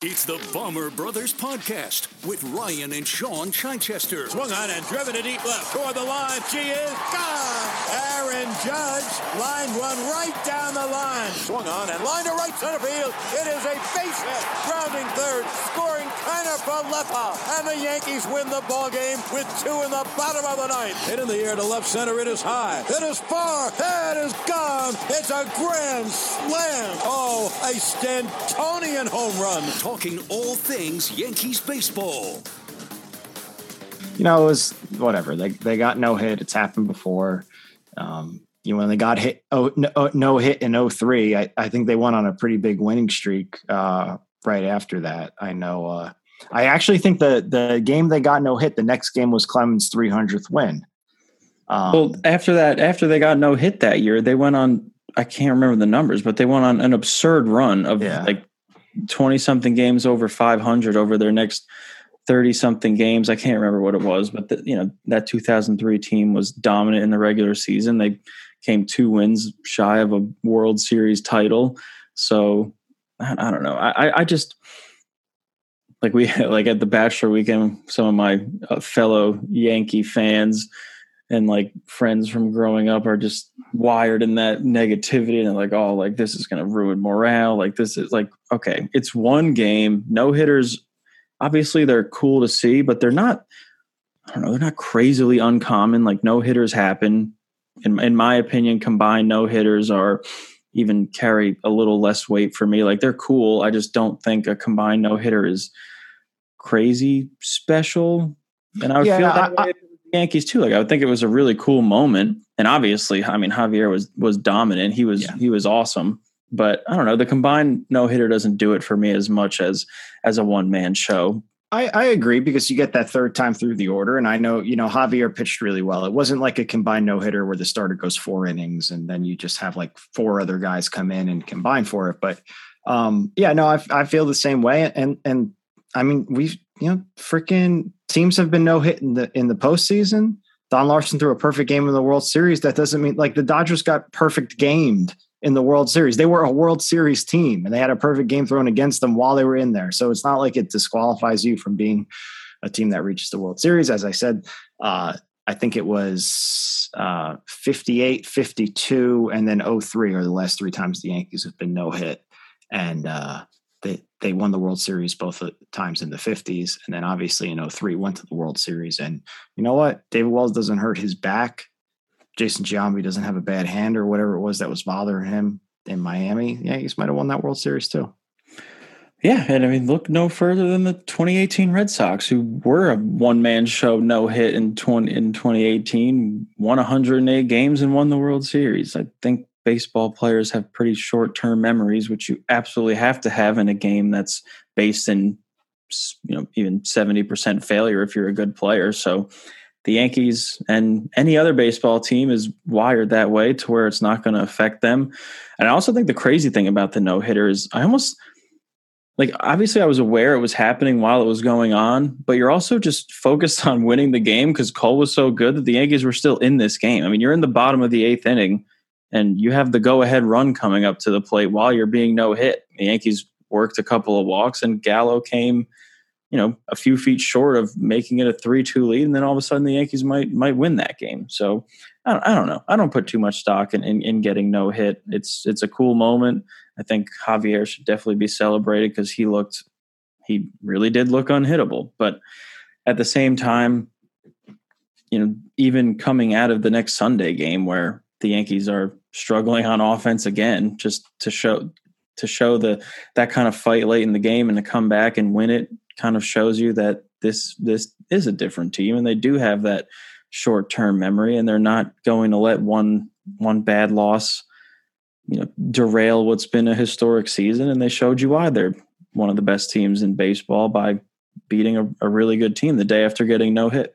It's the Bomber Brothers Podcast with Ryan and Sean Chichester. Swung on and driven to deep left toward the line. She is gone. Aaron Judge line one right down the line. Swung on and line to right center field. It is a base hit. Grounding third. Scoring Kiner Falefa. And the Yankees win the ball game with two in the bottom of the ninth. Hit in the air to left center. It is high. It is far. It is gone. It's a grand slam. Oh, a Stantonian home run talking all things Yankees baseball. You know, it was whatever. They they got no hit. It's happened before. Um, you know, when they got hit, oh no, oh, no hit in 03, I, I think they went on a pretty big winning streak uh, right after that. I know. Uh, I actually think the the game they got no hit. The next game was Clemens' 300th win. Um, well, after that, after they got no hit that year, they went on. I can't remember the numbers, but they went on an absurd run of yeah. like 20 something games over 500 over their next 30 something games. I can't remember what it was, but the, you know, that 2003 team was dominant in the regular season. They came two wins shy of a World Series title. So I, I don't know. I, I just like we like at the Bachelor weekend, some of my uh, fellow Yankee fans and like friends from growing up are just wired in that negativity and like oh like this is going to ruin morale. Like this is like okay it's one game no hitters. Obviously they're cool to see but they're not i don't know they're not crazily uncommon. Like no hitters happen. In, in my opinion combined no hitters are even carry a little less weight for me. Like they're cool. I just don't think a combined no hitter is crazy special. And i would yeah, feel that I, way Yankees too. Like I would think it was a really cool moment. And obviously, I mean, Javier was was dominant. He was yeah. he was awesome. But I don't know, the combined no hitter doesn't do it for me as much as as a one man show. I, I agree because you get that third time through the order, and I know you know Javier pitched really well. It wasn't like a combined no hitter where the starter goes four innings and then you just have like four other guys come in and combine for it. But um, yeah, no, I, I feel the same way, and and I mean we've you know freaking teams have been no hit in the in the postseason. Don Larsen threw a perfect game in the World Series. That doesn't mean like the Dodgers got perfect gamed in the World Series. They were a World Series team and they had a perfect game thrown against them while they were in there. So it's not like it disqualifies you from being a team that reaches the World Series. As I said, uh, I think it was uh, 58, 52, and then 03 are the last three times the Yankees have been no hit. And uh, they they won the World Series both times in the 50s, and then obviously in 03 went to the World Series. And you know what? David Wells doesn't hurt his back. Jason Giambi doesn't have a bad hand or whatever it was that was bothering him in Miami. Yankees might have won that World Series too. Yeah, and I mean, look no further than the 2018 Red Sox, who were a one-man show no hit in 20 in 2018, won 108 games and won the World Series. I think baseball players have pretty short term memories, which you absolutely have to have in a game that's based in, you know, even 70% failure if you're a good player. So the Yankees and any other baseball team is wired that way to where it's not going to affect them. And I also think the crazy thing about the no hitter is I almost like obviously I was aware it was happening while it was going on, but you're also just focused on winning the game because Cole was so good that the Yankees were still in this game. I mean, you're in the bottom of the eighth inning and you have the go ahead run coming up to the plate while you're being no hit. The Yankees worked a couple of walks, and Gallo came, you know, a few feet short of making it a three-two lead, and then all of a sudden the Yankees might might win that game. So I don't, I don't know. I don't put too much stock in, in, in getting no hit. It's it's a cool moment. I think Javier should definitely be celebrated because he looked, he really did look unhittable. But at the same time, you know, even coming out of the next Sunday game where the Yankees are struggling on offense again, just to show to show the that kind of fight late in the game and to come back and win it kind of shows you that this this is a different team and they do have that short term memory and they're not going to let one one bad loss you know derail what's been a historic season. And they showed you why they're one of the best teams in baseball by beating a, a really good team the day after getting no hit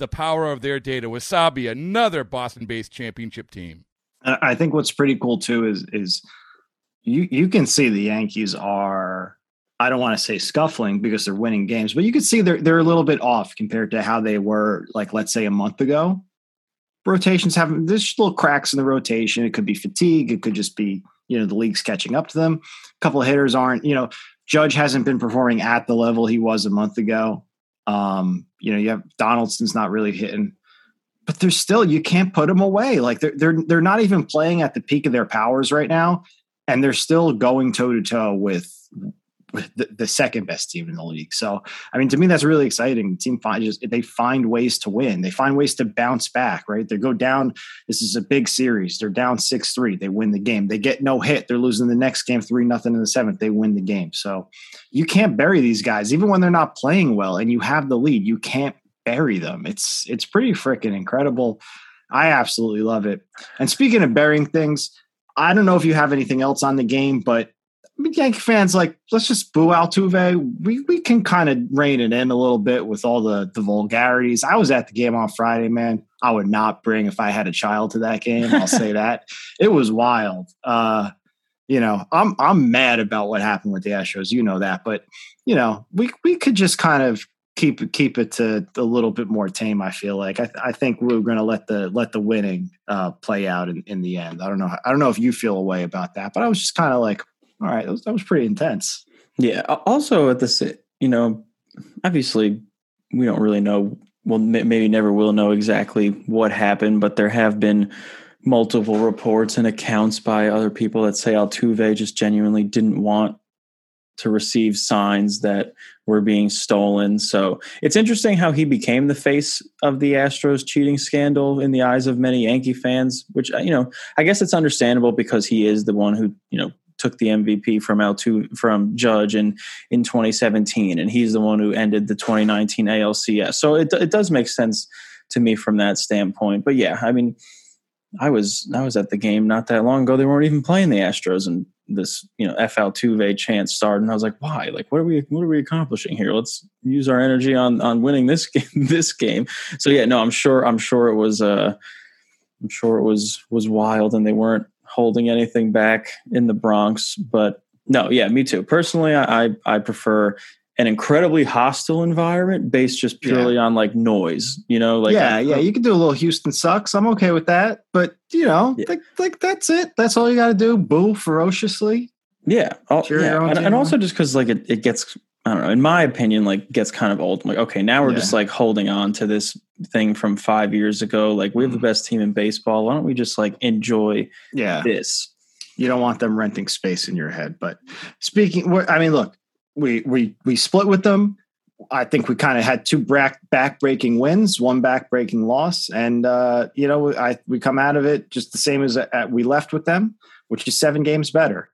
the power of their data. Wasabi, another Boston based championship team. I think what's pretty cool too is is you you can see the Yankees are I don't want to say scuffling because they're winning games, but you can see they're they're a little bit off compared to how they were like let's say a month ago. Rotations have there's little cracks in the rotation. It could be fatigue. It could just be you know the league's catching up to them. A couple of hitters aren't you know Judge hasn't been performing at the level he was a month ago. Um, you know, you have Donaldson's not really hitting, but they're still you can't put them away. Like they're they're they're not even playing at the peak of their powers right now, and they're still going toe to toe with the, the, second best team in the league. So, I mean, to me, that's really exciting. Team find just they find ways to win. They find ways to bounce back. Right? They go down. This is a big series. They're down six three. They win the game. They get no hit. They're losing the next game three nothing in the seventh. They win the game. So, you can't bury these guys even when they're not playing well and you have the lead. You can't bury them. It's it's pretty freaking incredible. I absolutely love it. And speaking of burying things, I don't know if you have anything else on the game, but Yankee fans like let's just boo Altuve. We we can kind of rein it in a little bit with all the the vulgarities. I was at the game on Friday, man. I would not bring if I had a child to that game. I'll say that it was wild. Uh, you know, I'm I'm mad about what happened with the Astros. You know that, but you know, we we could just kind of keep keep it to a little bit more tame. I feel like I, th- I think we're going to let the let the winning uh, play out in, in the end. I don't know. I don't know if you feel a way about that, but I was just kind of like, all right, that was, that was pretty intense. Yeah. Also, at the you know, obviously, we don't really know. Well, maybe never will know exactly what happened, but there have been multiple reports and accounts by other people that say Altuve just genuinely didn't want to receive signs that were being stolen. So it's interesting how he became the face of the Astros cheating scandal in the eyes of many Yankee fans, which, uh, you know, I guess it's understandable because he is the one who, you know, took the MVP from L2 from Judge in in 2017, and he's the one who ended the 2019 ALCS. So it it does make sense to me from that standpoint. But yeah, I mean, I was I was at the game not that long ago. They weren't even playing the Astros, and this you know FL2 chance started, and I was like, why? Like, what are we what are we accomplishing here? Let's use our energy on on winning this game. This game. So yeah, no, I'm sure I'm sure it was uh I'm sure it was was wild, and they weren't holding anything back in the Bronx. But no, yeah, me too. Personally, I I prefer an incredibly hostile environment based just purely yeah. on like noise. You know, like yeah, yeah, you can do a little Houston sucks. I'm okay with that. But you know, yeah. like like that's it. That's all you got to do. Boo ferociously. Yeah, oh, yeah. And, and, also just because like it, it gets I don't know, in my opinion, like gets kind of old. I'm like, okay, now we're yeah. just like holding on to this thing from five years ago. Like we have the mm-hmm. best team in baseball. Why don't we just like enjoy yeah. this? You don't want them renting space in your head. But speaking, I mean, look, we we we split with them. I think we kind of had two back back-breaking wins, one back-breaking loss, and uh, you know, I we come out of it just the same as uh, we left with them, which is seven games better.